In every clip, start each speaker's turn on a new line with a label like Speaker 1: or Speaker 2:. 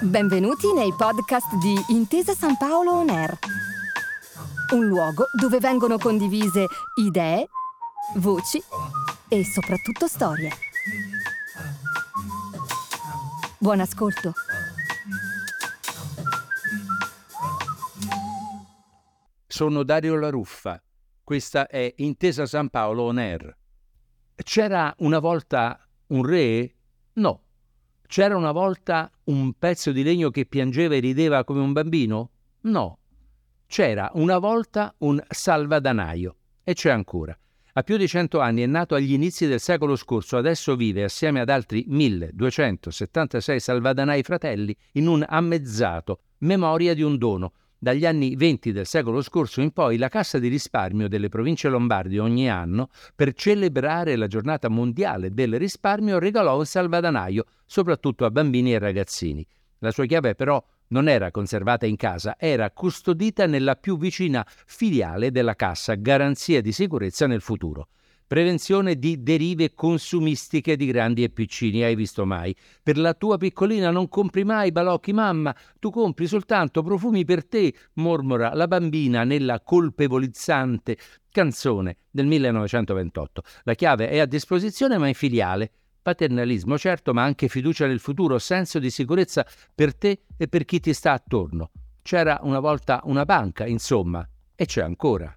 Speaker 1: Benvenuti nei podcast di Intesa San Paolo On Air, un luogo dove vengono condivise idee, voci e soprattutto storie. Buon ascolto.
Speaker 2: Sono Dario La Ruffa. Questa è Intesa San Paolo On Air. C'era una volta un re? No. C'era una volta un pezzo di legno che piangeva e rideva come un bambino? No. C'era una volta un salvadanaio. E c'è ancora. Ha più di cento anni, è nato agli inizi del secolo scorso, adesso vive assieme ad altri 1276 salvadanai fratelli in un ammezzato, memoria di un dono, dagli anni 20 del secolo scorso in poi la Cassa di risparmio delle province lombardi ogni anno, per celebrare la giornata mondiale del risparmio, regalò un salvadanaio, soprattutto a bambini e ragazzini. La sua chiave però non era conservata in casa, era custodita nella più vicina filiale della Cassa, garanzia di sicurezza nel futuro. Prevenzione di derive consumistiche di grandi e piccini, hai visto mai? Per la tua piccolina non compri mai balocchi, mamma, tu compri soltanto profumi per te, mormora la bambina nella colpevolizzante canzone del 1928. La chiave è a disposizione ma in filiale. Paternalismo certo, ma anche fiducia nel futuro, senso di sicurezza per te e per chi ti sta attorno. C'era una volta una banca, insomma, e c'è ancora.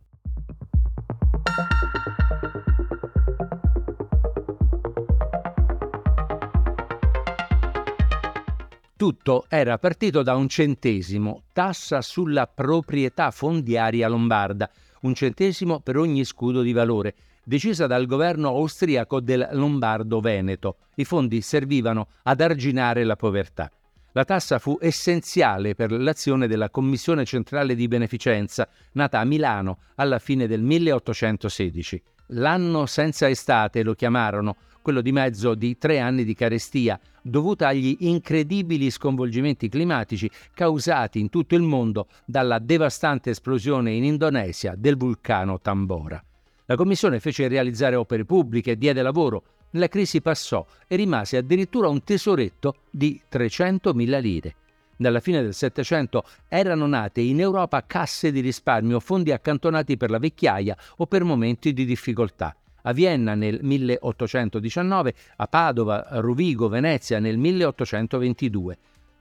Speaker 2: Tutto era partito da un centesimo, tassa sulla proprietà fondiaria lombarda, un centesimo per ogni scudo di valore, decisa dal governo austriaco del Lombardo-Veneto. I fondi servivano ad arginare la povertà. La tassa fu essenziale per l'azione della Commissione Centrale di Beneficenza, nata a Milano alla fine del 1816. L'anno senza estate lo chiamarono, quello di mezzo di tre anni di carestia, dovuta agli incredibili sconvolgimenti climatici causati in tutto il mondo dalla devastante esplosione in Indonesia del vulcano Tambora. La Commissione fece realizzare opere pubbliche, diede lavoro, la crisi passò e rimase addirittura un tesoretto di 300.000 lire. Dalla fine del Settecento erano nate in Europa casse di risparmio, fondi accantonati per la vecchiaia o per momenti di difficoltà a Vienna nel 1819, a Padova, Rovigo, Venezia nel 1822.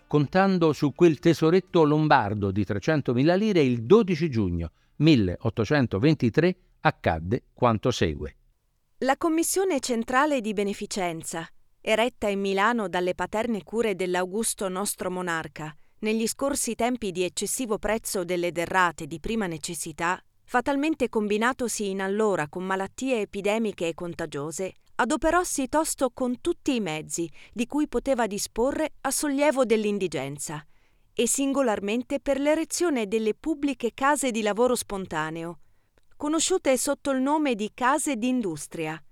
Speaker 2: Contando su quel tesoretto lombardo di 300.000 lire, il 12 giugno 1823 accadde quanto segue.
Speaker 3: La Commissione Centrale di Beneficenza, eretta in Milano dalle paterne cure dell'Augusto nostro monarca, negli scorsi tempi di eccessivo prezzo delle derrate di prima necessità, fatalmente combinatosi in allora con malattie epidemiche e contagiose, adoperossi tosto con tutti i mezzi di cui poteva disporre a sollievo dell'indigenza, e singolarmente per l'erezione delle pubbliche case di lavoro spontaneo, conosciute sotto il nome di case d'industria,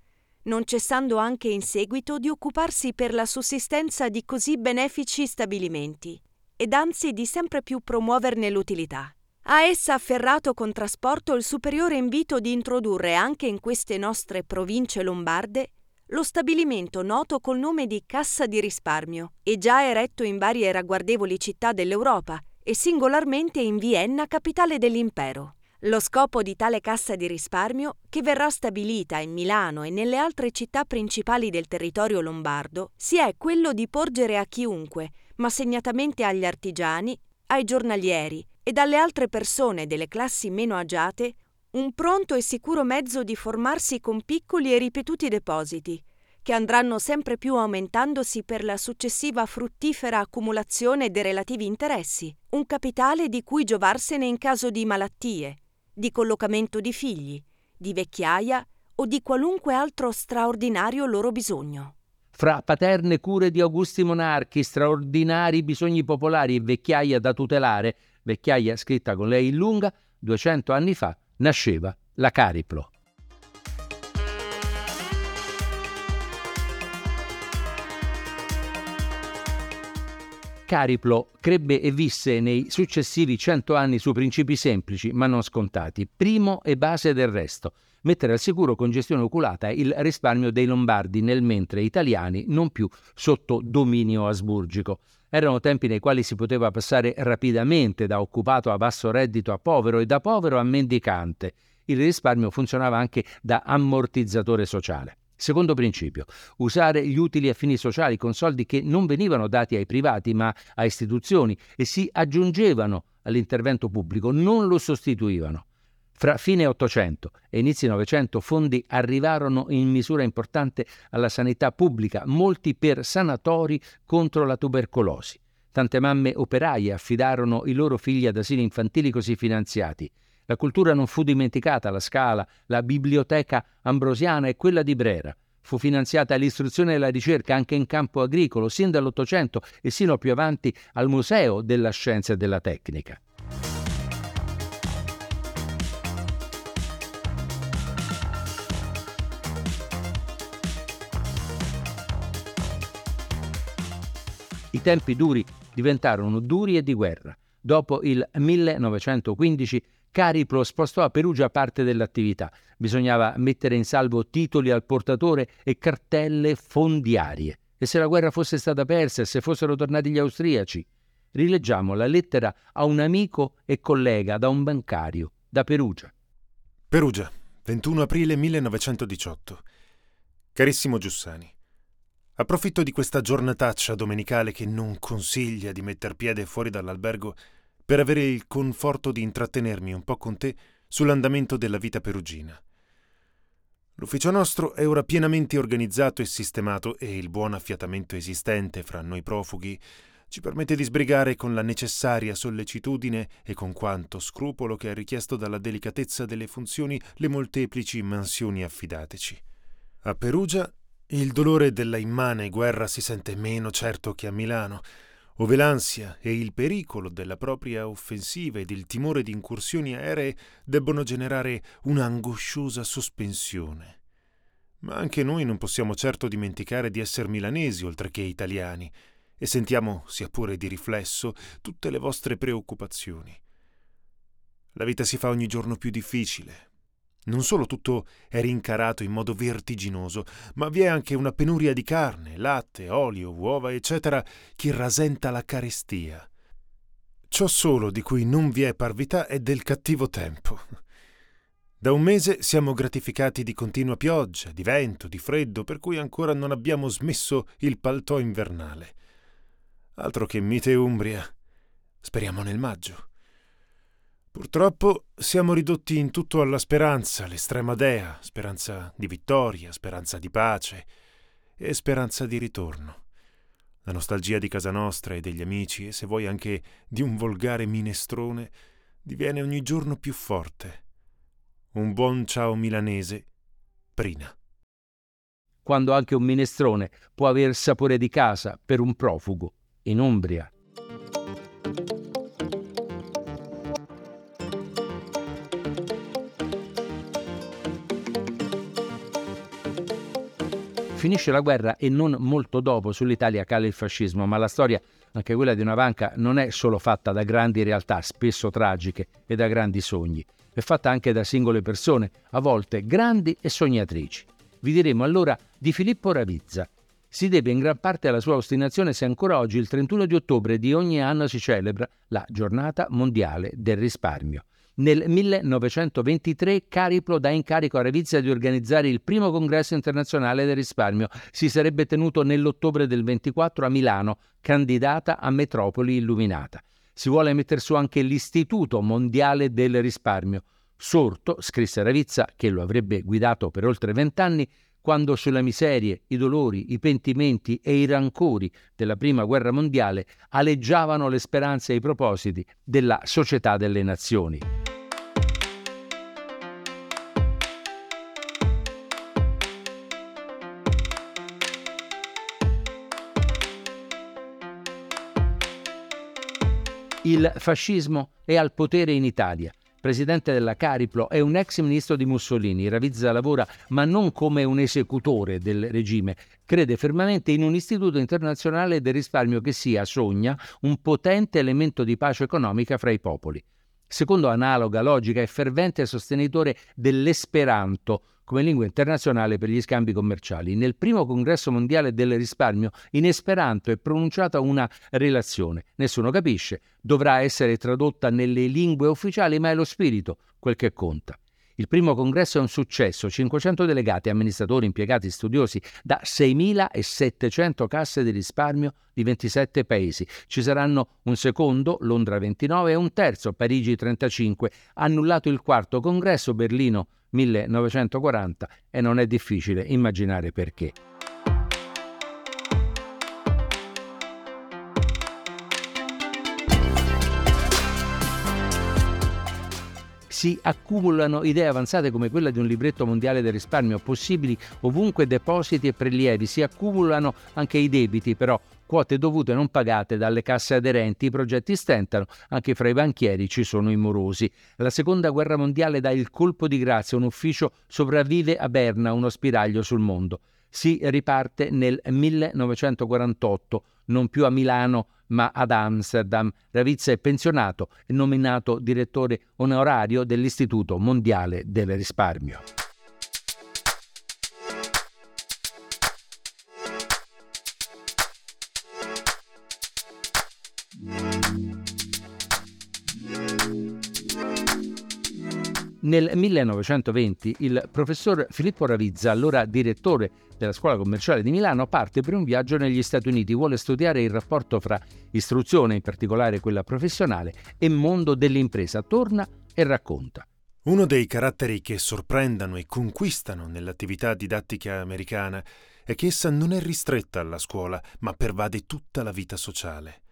Speaker 3: non cessando anche in seguito di occuparsi per la sussistenza di così benefici stabilimenti, ed anzi di sempre più promuoverne l'utilità. Ha essa afferrato con trasporto il superiore invito di introdurre anche in queste nostre province lombarde lo stabilimento noto col nome di Cassa di risparmio e già eretto in varie ragguardevoli città dell'Europa e singolarmente in Vienna, capitale dell'impero. Lo scopo di tale cassa di risparmio, che verrà stabilita in Milano e nelle altre città principali del territorio lombardo, si è quello di porgere a chiunque, ma segnatamente agli artigiani, ai giornalieri, e dalle altre persone delle classi meno agiate un pronto e sicuro mezzo di formarsi con piccoli e ripetuti depositi, che andranno sempre più aumentandosi per la successiva fruttifera accumulazione dei relativi interessi, un capitale di cui giovarsene in caso di malattie, di collocamento di figli, di vecchiaia o di qualunque altro straordinario loro bisogno.
Speaker 2: Fra paterne cure di augusti monarchi, straordinari bisogni popolari e vecchiaia da tutelare, vecchiaia scritta con lei in lunga, 200 anni fa nasceva la Cariplo. Cariplo crebbe e visse nei successivi cento anni su principi semplici ma non scontati. Primo e base del resto, mettere al sicuro con gestione oculata il risparmio dei lombardi nel mentre italiani non più sotto dominio asburgico. Erano tempi nei quali si poteva passare rapidamente da occupato a basso reddito a povero e da povero a mendicante. Il risparmio funzionava anche da ammortizzatore sociale. Secondo principio, usare gli utili a fini sociali con soldi che non venivano dati ai privati ma a istituzioni e si aggiungevano all'intervento pubblico, non lo sostituivano. Fra fine 800 e inizi 900 fondi arrivarono in misura importante alla sanità pubblica, molti per sanatori contro la tubercolosi. Tante mamme operaie affidarono i loro figli ad asili infantili così finanziati. La cultura non fu dimenticata, la Scala, la biblioteca ambrosiana e quella di Brera. Fu finanziata l'istruzione e la ricerca anche in campo agricolo, sin dall'Ottocento e sino più avanti al Museo della Scienza e della Tecnica. I tempi duri diventarono duri e di guerra. Dopo il 1915 Cariplo spostò a Perugia parte dell'attività. Bisognava mettere in salvo titoli al portatore e cartelle fondiarie. E se la guerra fosse stata persa e se fossero tornati gli austriaci? Rileggiamo la lettera a un amico e collega da un bancario, da Perugia.
Speaker 4: Perugia, 21 aprile 1918. Carissimo Giussani, approfitto di questa giornataccia domenicale che non consiglia di metter piede fuori dall'albergo per avere il conforto di intrattenermi un po' con te sull'andamento della vita perugina. L'ufficio nostro è ora pienamente organizzato e sistemato e il buon affiatamento esistente fra noi profughi ci permette di sbrigare con la necessaria sollecitudine e con quanto scrupolo che è richiesto dalla delicatezza delle funzioni le molteplici mansioni affidateci. A Perugia il dolore della immane guerra si sente meno certo che a Milano, ove l'ansia e il pericolo della propria offensiva ed il timore di incursioni aeree debbono generare una angosciosa sospensione. Ma anche noi non possiamo certo dimenticare di essere milanesi oltre che italiani, e sentiamo, sia pure di riflesso, tutte le vostre preoccupazioni. La vita si fa ogni giorno più difficile, non solo tutto è rincarato in modo vertiginoso, ma vi è anche una penuria di carne, latte, olio, uova, eccetera, che rasenta la carestia. Ciò solo di cui non vi è parvità è del cattivo tempo. Da un mese siamo gratificati di continua pioggia, di vento, di freddo, per cui ancora non abbiamo smesso il paltò invernale. Altro che mite Umbria. Speriamo nel maggio. Purtroppo siamo ridotti in tutto alla speranza, l'estrema dea, speranza di vittoria, speranza di pace e speranza di ritorno. La nostalgia di casa nostra e degli amici, e se vuoi anche di un volgare minestrone, diviene ogni giorno più forte. Un buon ciao milanese, Prina.
Speaker 2: Quando anche un minestrone può aver sapore di casa per un profugo in Umbria. Finisce la guerra e non molto dopo sull'Italia cala il fascismo, ma la storia, anche quella di una banca, non è solo fatta da grandi realtà, spesso tragiche, e da grandi sogni. È fatta anche da singole persone, a volte grandi e sognatrici. Vi diremo allora di Filippo Ravizza. Si deve in gran parte alla sua ostinazione se ancora oggi, il 31 di ottobre di ogni anno, si celebra la giornata mondiale del risparmio. Nel 1923 Cariplo dà incarico a Revizia di organizzare il primo congresso internazionale del risparmio. Si sarebbe tenuto nell'ottobre del 24 a Milano, candidata a metropoli illuminata. Si vuole mettere su anche l'Istituto Mondiale del Risparmio. Sorto, scrisse Ravizza, che lo avrebbe guidato per oltre vent'anni, quando sulle miserie, i dolori, i pentimenti e i rancori della Prima Guerra Mondiale aleggiavano le speranze e i propositi della Società delle Nazioni. il fascismo è al potere in Italia. Presidente della Cariplo, è un ex ministro di Mussolini. Ravizza lavora, ma non come un esecutore del regime. Crede fermamente in un istituto internazionale del risparmio che sia, sogna, un potente elemento di pace economica fra i popoli. Secondo analoga logica è fervente sostenitore dell'esperanto, come lingua internazionale per gli scambi commerciali. Nel primo congresso mondiale del risparmio in Esperanto è pronunciata una relazione. Nessuno capisce, dovrà essere tradotta nelle lingue ufficiali, ma è lo spirito quel che conta. Il primo congresso è un successo, 500 delegati, amministratori, impiegati, studiosi da 6.700 casse di risparmio di 27 paesi. Ci saranno un secondo, Londra 29, e un terzo, Parigi 35. Annullato il quarto congresso, Berlino 1940 e non è difficile immaginare perché. si accumulano idee avanzate come quella di un libretto mondiale del risparmio, possibili ovunque depositi e prelievi, si accumulano anche i debiti però quote dovute non pagate dalle casse aderenti, i progetti stentano, anche fra i banchieri ci sono i morosi. La seconda guerra mondiale dà il colpo di grazia, un ufficio sopravvive a Berna, uno spiraglio sul mondo. Si riparte nel 1948, non più a Milano ma ad Amsterdam. Ravizza è pensionato e nominato direttore onorario dell'Istituto Mondiale del Risparmio. Nel 1920 il professor Filippo Ravizza, allora direttore della Scuola Commerciale di Milano, parte per un viaggio negli Stati Uniti. Vuole studiare il rapporto fra istruzione, in particolare quella professionale, e mondo dell'impresa. Torna e racconta.
Speaker 4: Uno dei caratteri che sorprendono e conquistano nell'attività didattica americana è che essa non è ristretta alla scuola, ma pervade tutta la vita sociale.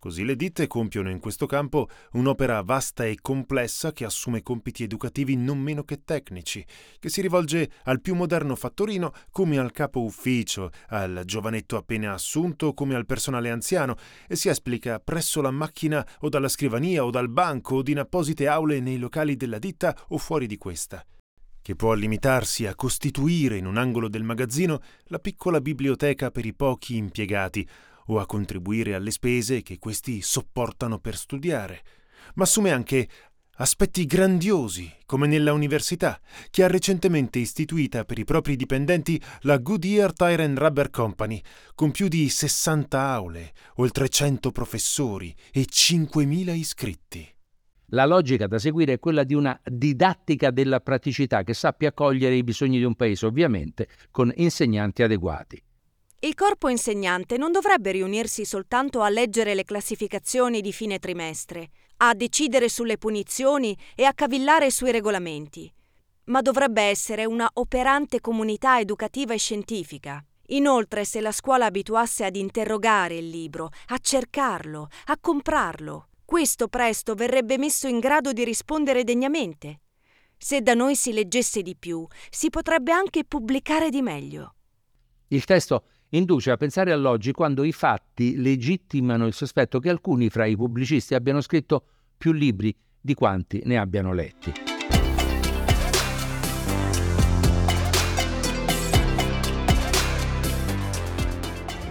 Speaker 4: Così le ditte compiono in questo campo un'opera vasta e complessa che assume compiti educativi non meno che tecnici, che si rivolge al più moderno fattorino come al capo ufficio, al giovanetto appena assunto come al personale anziano e si esplica presso la macchina o dalla scrivania o dal banco o in apposite aule nei locali della ditta o fuori di questa. Che può limitarsi a costituire in un angolo del magazzino la piccola biblioteca per i pochi impiegati, o a contribuire alle spese che questi sopportano per studiare, ma assume anche aspetti grandiosi, come nella università, che ha recentemente istituita per i propri dipendenti la Goodyear Tire and Rubber Company, con più di 60 aule, oltre 100 professori e 5.000 iscritti.
Speaker 2: La logica da seguire è quella di una didattica della praticità che sappia cogliere i bisogni di un paese, ovviamente con insegnanti adeguati.
Speaker 3: Il corpo insegnante non dovrebbe riunirsi soltanto a leggere le classificazioni di fine trimestre, a decidere sulle punizioni e a cavillare sui regolamenti, ma dovrebbe essere una operante comunità educativa e scientifica. Inoltre, se la scuola abituasse ad interrogare il libro, a cercarlo, a comprarlo, questo presto verrebbe messo in grado di rispondere degnamente. Se da noi si leggesse di più, si potrebbe anche pubblicare di meglio.
Speaker 2: Il testo induce a pensare all'oggi quando i fatti legittimano il sospetto che alcuni fra i pubblicisti abbiano scritto più libri di quanti ne abbiano letti.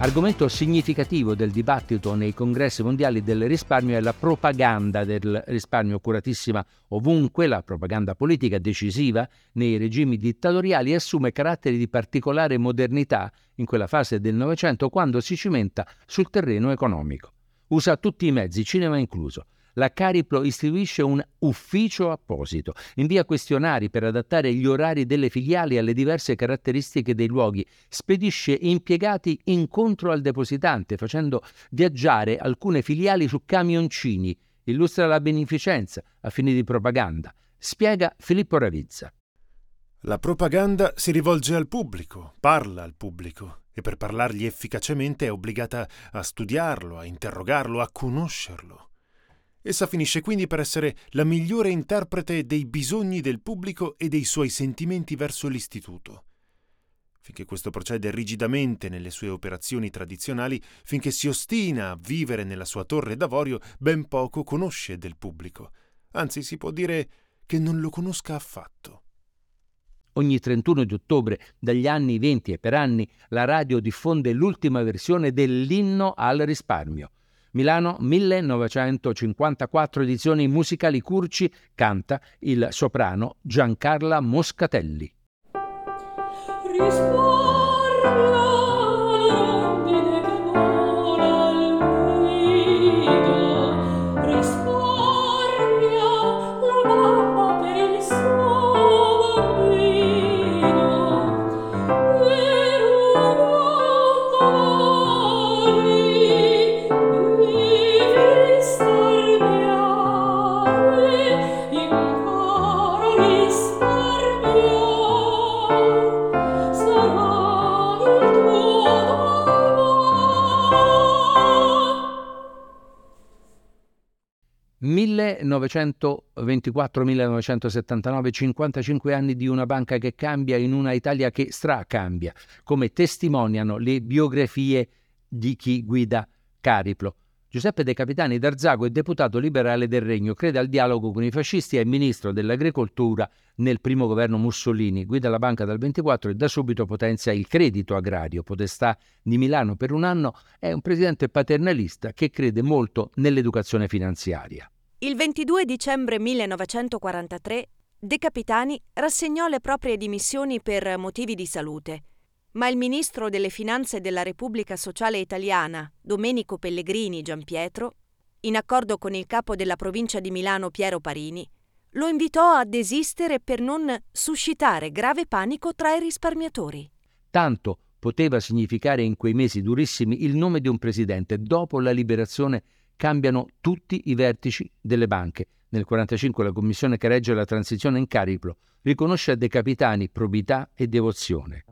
Speaker 2: Argomento significativo del dibattito nei congressi mondiali del risparmio è la propaganda del risparmio curatissima ovunque, la propaganda politica decisiva nei regimi dittatoriali assume caratteri di particolare modernità in quella fase del Novecento quando si cimenta sul terreno economico. Usa tutti i mezzi, cinema incluso la Cariplo istituisce un ufficio apposito, invia questionari per adattare gli orari delle filiali alle diverse caratteristiche dei luoghi, spedisce impiegati incontro al depositante, facendo viaggiare alcune filiali su camioncini, illustra la beneficenza a fini di propaganda. Spiega Filippo Ravizza.
Speaker 4: La propaganda si rivolge al pubblico, parla al pubblico e per parlargli efficacemente è obbligata a studiarlo, a interrogarlo, a conoscerlo. Essa finisce quindi per essere la migliore interprete dei bisogni del pubblico e dei suoi sentimenti verso l'istituto. Finché questo procede rigidamente nelle sue operazioni tradizionali, finché si ostina a vivere nella sua torre d'avorio, ben poco conosce del pubblico. anzi si può dire che non lo conosca affatto.
Speaker 2: Ogni 31 di ottobre, dagli anni 20 e per anni, la radio diffonde l'ultima versione dell'inno al risparmio. Milano 1954 edizioni musicali Curci canta il soprano Giancarla Moscatelli. Risparmio. 1924-1979, 55 anni di una banca che cambia in una Italia che stracambia, come testimoniano le biografie di chi guida Cariplo. Giuseppe De Capitani d'Arzago è deputato liberale del Regno, crede al dialogo con i fascisti e è ministro dell'agricoltura nel primo governo Mussolini, guida la banca dal 24 e da subito potenzia il credito agrario, potestà di Milano per un anno, è un presidente paternalista che crede molto nell'educazione finanziaria.
Speaker 3: Il 22 dicembre 1943 De Capitani rassegnò le proprie dimissioni per motivi di salute, ma il ministro delle Finanze della Repubblica Sociale Italiana, Domenico Pellegrini Giampietro, in accordo con il capo della provincia di Milano Piero Parini, lo invitò a desistere per non suscitare grave panico tra i risparmiatori.
Speaker 2: Tanto poteva significare in quei mesi durissimi il nome di un presidente dopo la liberazione cambiano tutti i vertici delle banche. Nel 1945 la commissione che regge la transizione in Cariplo riconosce a De Capitani probità e devozione.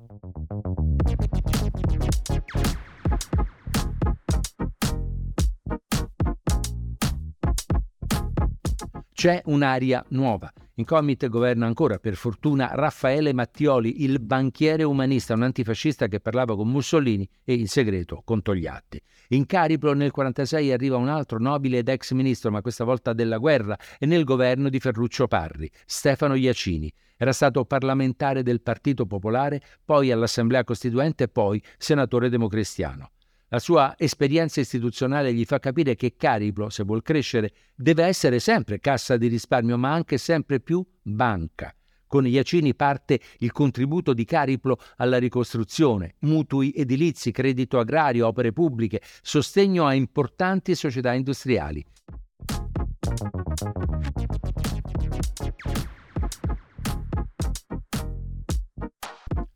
Speaker 2: C'è un'aria nuova. In Comit governa ancora, per fortuna, Raffaele Mattioli, il banchiere umanista, un antifascista che parlava con Mussolini e in segreto con Togliatti. In Cariplo nel 1946 arriva un altro nobile ed ex ministro, ma questa volta della guerra, e nel governo di Ferruccio Parri, Stefano Iacini. Era stato parlamentare del Partito Popolare, poi all'Assemblea Costituente, poi senatore democristiano. La sua esperienza istituzionale gli fa capire che Cariplo, se vuol crescere, deve essere sempre cassa di risparmio, ma anche sempre più banca. Con Iacini parte il contributo di Cariplo alla ricostruzione, mutui edilizi, credito agrario, opere pubbliche, sostegno a importanti società industriali.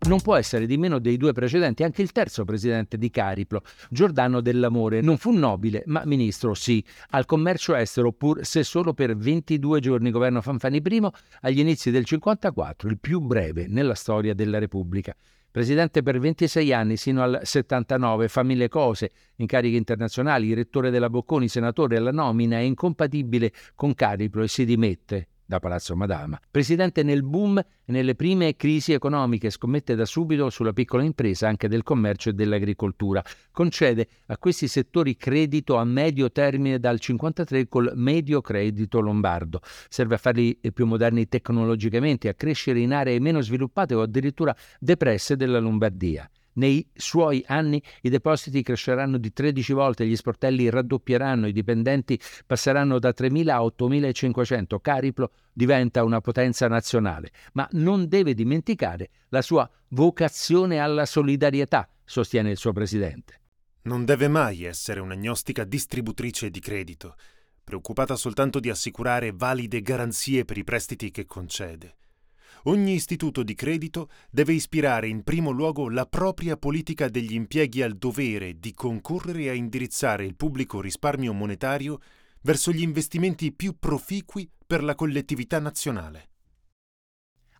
Speaker 2: Non può essere di meno dei due precedenti, anche il terzo presidente di Cariplo, Giordano dell'Amore. Non fu nobile, ma ministro sì, al commercio estero, pur se solo per 22 giorni governo Fanfani I, agli inizi del 54, il più breve nella storia della Repubblica. Presidente per 26 anni sino al 79, fa mille cose, incarichi internazionali, rettore della Bocconi, senatore, la nomina è incompatibile con Cariplo e si dimette da Palazzo Madama. Presidente nel boom e nelle prime crisi economiche, scommette da subito sulla piccola impresa anche del commercio e dell'agricoltura. Concede a questi settori credito a medio termine dal 1953 col medio credito lombardo. Serve a farli più moderni tecnologicamente, a crescere in aree meno sviluppate o addirittura depresse della Lombardia. Nei suoi anni i depositi cresceranno di 13 volte, gli sportelli raddoppieranno, i dipendenti passeranno da 3.000 a 8.500. Cariplo diventa una potenza nazionale, ma non deve dimenticare la sua vocazione alla solidarietà, sostiene il suo presidente.
Speaker 4: Non deve mai essere un'agnostica distributrice di credito, preoccupata soltanto di assicurare valide garanzie per i prestiti che concede. Ogni istituto di credito deve ispirare in primo luogo la propria politica degli impieghi al dovere di concorrere a indirizzare il pubblico risparmio monetario verso gli investimenti più proficui per la collettività nazionale.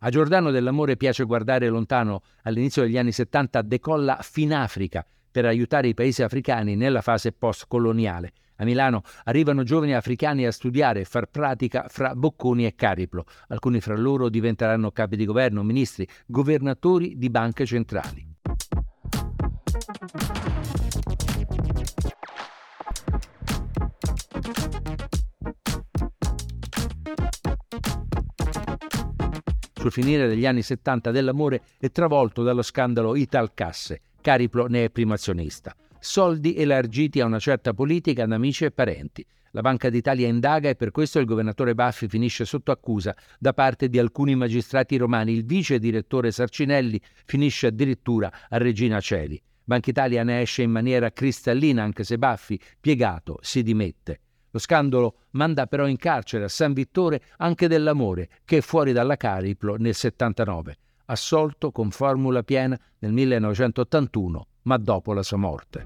Speaker 2: A Giordano dell'Amore piace guardare lontano. All'inizio degli anni 70 decolla Finafrica per aiutare i paesi africani nella fase post-coloniale. A Milano arrivano giovani africani a studiare e far pratica fra Bocconi e Cariplo. Alcuni fra loro diventeranno capi di governo, ministri, governatori di banche centrali. sul finire degli anni 70 dell'amore è travolto dallo scandalo Italcasse. Cariplo ne è primo azionista. Soldi elargiti a una certa politica ad amici e parenti. La Banca d'Italia indaga e per questo il governatore Baffi finisce sotto accusa da parte di alcuni magistrati romani. Il vice direttore Sarcinelli finisce addirittura a Regina Celi. Banca Italia ne esce in maniera cristallina anche se Baffi, piegato, si dimette. Lo scandalo manda però in carcere a San Vittore anche dell'amore, che è fuori dalla Cariplo nel 79, assolto con formula piena nel 1981, ma dopo la sua morte.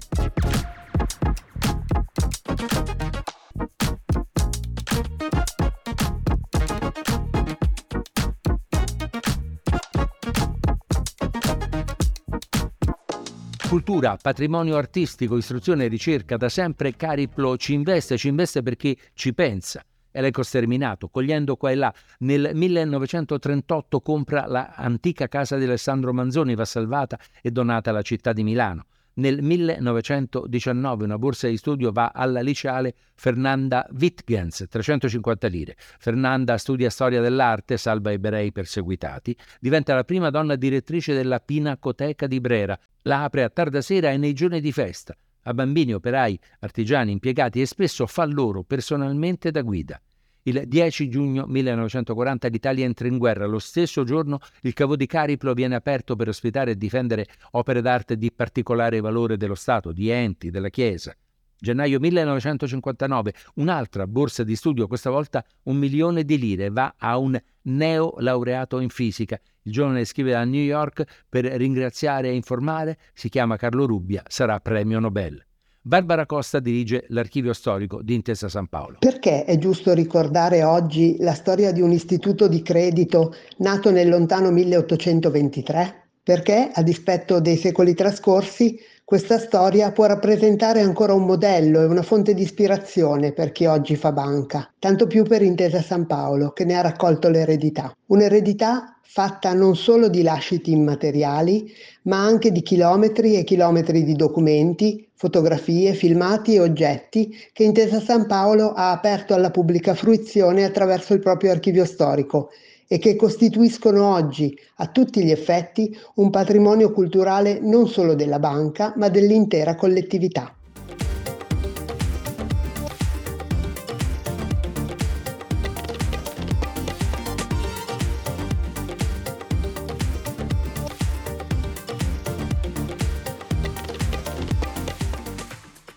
Speaker 2: Cultura, patrimonio artistico, istruzione e ricerca, da sempre Cariplo ci investe, ci investe perché ci pensa. Elenco sterminato, cogliendo qua e là. Nel 1938 compra l'antica casa di Alessandro Manzoni, va salvata e donata alla città di Milano. Nel 1919 una borsa di studio va alla liceale Fernanda Wittgens, 350 lire. Fernanda studia storia dell'arte, salva ebrei perseguitati, diventa la prima donna direttrice della Pinacoteca di Brera, la apre a tarda sera e nei giorni di festa, a bambini, operai, artigiani, impiegati e spesso fa loro personalmente da guida. Il 10 giugno 1940 l'Italia entra in guerra. Lo stesso giorno il cavo di Cariplo viene aperto per ospitare e difendere opere d'arte di particolare valore dello Stato, di enti, della Chiesa. Gennaio 1959 un'altra borsa di studio, questa volta un milione di lire, va a un neo laureato in fisica. Il giovane scrive a New York per ringraziare e informare, si chiama Carlo Rubbia, sarà premio Nobel. Barbara Costa dirige l'archivio storico di Intesa San Paolo.
Speaker 5: Perché è giusto ricordare oggi la storia di un istituto di credito nato nel lontano 1823? Perché, a dispetto dei secoli trascorsi, questa storia può rappresentare ancora un modello e una fonte di ispirazione per chi oggi fa banca, tanto più per Intesa San Paolo, che ne ha raccolto l'eredità. Un'eredità fatta non solo di lasciti immateriali, ma anche di chilometri e chilometri di documenti, fotografie, filmati e oggetti che Intesa San Paolo ha aperto alla pubblica fruizione attraverso il proprio archivio storico e che costituiscono oggi, a tutti gli effetti, un patrimonio culturale non solo della banca, ma dell'intera collettività.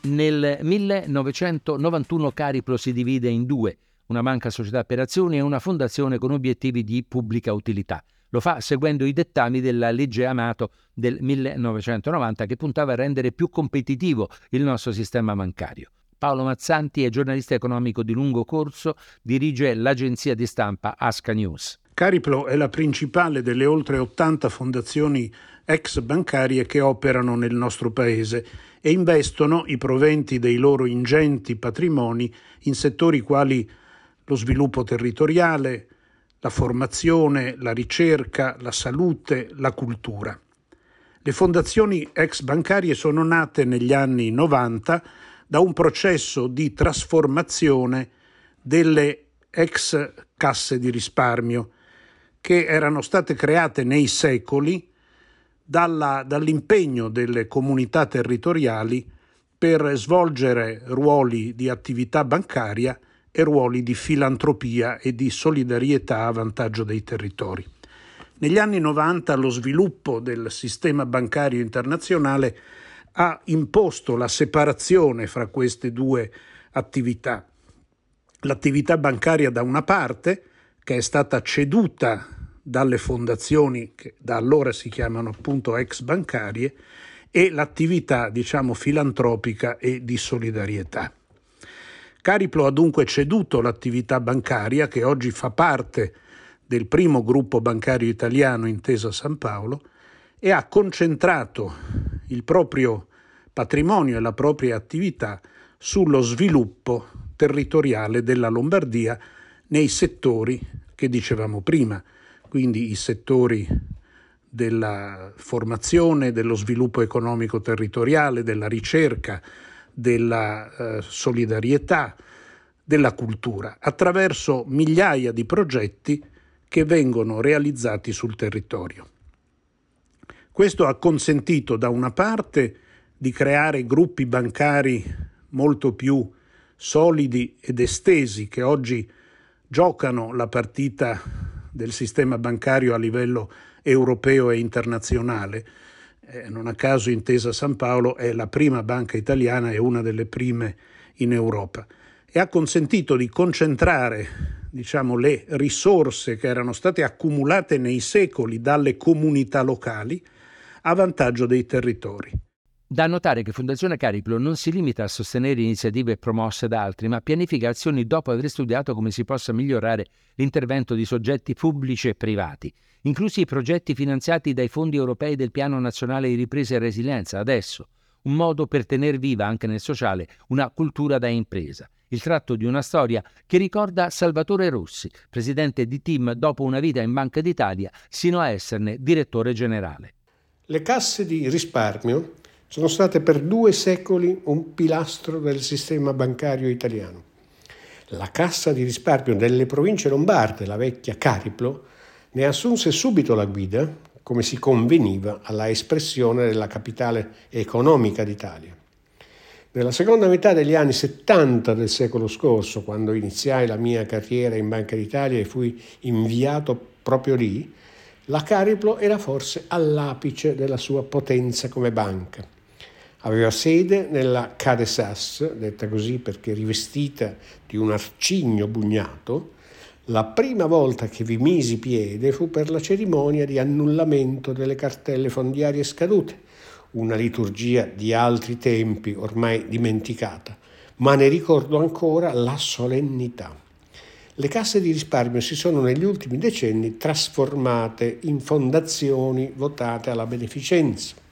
Speaker 2: Nel 1991 Cariplo si divide in due una banca società per azioni e una fondazione con obiettivi di pubblica utilità. Lo fa seguendo i dettami della legge Amato del 1990 che puntava a rendere più competitivo il nostro sistema bancario. Paolo Mazzanti è giornalista economico di lungo corso, dirige l'agenzia di stampa Asca News.
Speaker 6: Cariplo è la principale delle oltre 80 fondazioni ex bancarie che operano nel nostro paese e investono i proventi dei loro ingenti patrimoni in settori quali lo sviluppo territoriale, la formazione, la ricerca, la salute, la cultura. Le fondazioni ex bancarie sono nate negli anni 90 da un processo di trasformazione delle ex casse di risparmio che erano state create nei secoli dalla, dall'impegno delle comunità territoriali per svolgere ruoli di attività bancaria e ruoli di filantropia e di solidarietà a vantaggio dei territori. Negli anni 90 lo sviluppo del sistema bancario internazionale ha imposto la separazione fra queste due attività. L'attività bancaria da una parte, che è stata ceduta dalle fondazioni che da allora si chiamano appunto ex bancarie, e l'attività, diciamo, filantropica e di solidarietà. Cariplo ha dunque ceduto l'attività bancaria, che oggi fa parte del primo gruppo bancario italiano Intesa San Paolo, e ha concentrato il proprio patrimonio e la propria attività sullo sviluppo territoriale della Lombardia nei settori che dicevamo prima, quindi i settori della formazione, dello sviluppo economico territoriale, della ricerca, della eh, solidarietà, della cultura, attraverso migliaia di progetti che vengono realizzati sul territorio. Questo ha consentito da una parte di creare gruppi bancari molto più solidi ed estesi che oggi giocano la partita del sistema bancario a livello europeo e internazionale. Eh, non a caso Intesa San Paolo è la prima banca italiana e una delle prime in Europa e ha consentito di concentrare diciamo, le risorse che erano state accumulate nei secoli dalle comunità locali a vantaggio dei territori.
Speaker 2: Da notare che Fondazione Cariplo non si limita a sostenere iniziative promosse da altri, ma pianifica azioni dopo aver studiato come si possa migliorare l'intervento di soggetti pubblici e privati, inclusi i progetti finanziati dai fondi europei del Piano Nazionale di Ripresa e Resilienza, adesso, un modo per tener viva anche nel sociale una cultura da impresa. Il tratto di una storia che ricorda Salvatore Rossi, presidente di team dopo una vita in Banca d'Italia, sino a esserne direttore generale.
Speaker 7: Le casse di risparmio sono state per due secoli un pilastro del sistema bancario italiano. La Cassa di risparmio delle province lombarde, la vecchia Cariplo, ne assunse subito la guida, come si conveniva alla espressione della capitale economica d'Italia. Nella seconda metà degli anni 70 del secolo scorso, quando iniziai la mia carriera in Banca d'Italia e fui inviato proprio lì, la Cariplo era forse all'apice della sua potenza come banca. Aveva sede nella Cade Sas, detta così perché rivestita di un arcigno bugnato. La prima volta che vi misi piede fu per la cerimonia di annullamento delle cartelle fondiarie scadute, una liturgia di altri tempi ormai dimenticata, ma ne ricordo ancora la solennità. Le casse di risparmio si sono negli ultimi decenni trasformate in fondazioni votate alla beneficenza.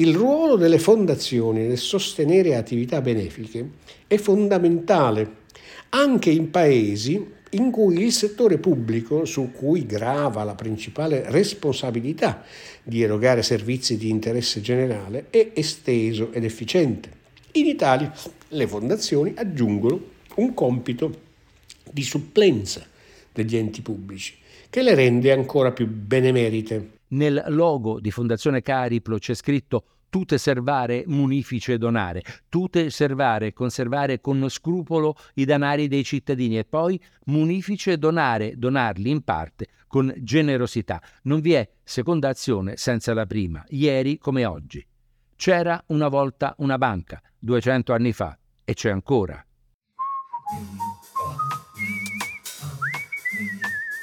Speaker 7: Il ruolo delle fondazioni nel sostenere attività benefiche è fondamentale anche in paesi in cui il settore pubblico, su cui grava la principale responsabilità di erogare servizi di interesse generale, è esteso ed efficiente. In Italia le fondazioni aggiungono un compito di supplenza degli enti pubblici, che le rende ancora più benemerite.
Speaker 2: Nel logo di Fondazione Cariplo c'è scritto tute servare, munifice donare, tute servare, conservare con scrupolo i danari dei cittadini e poi munifice donare, donarli in parte con generosità. Non vi è seconda azione senza la prima, ieri come oggi. C'era una volta una banca, 200 anni fa, e c'è ancora.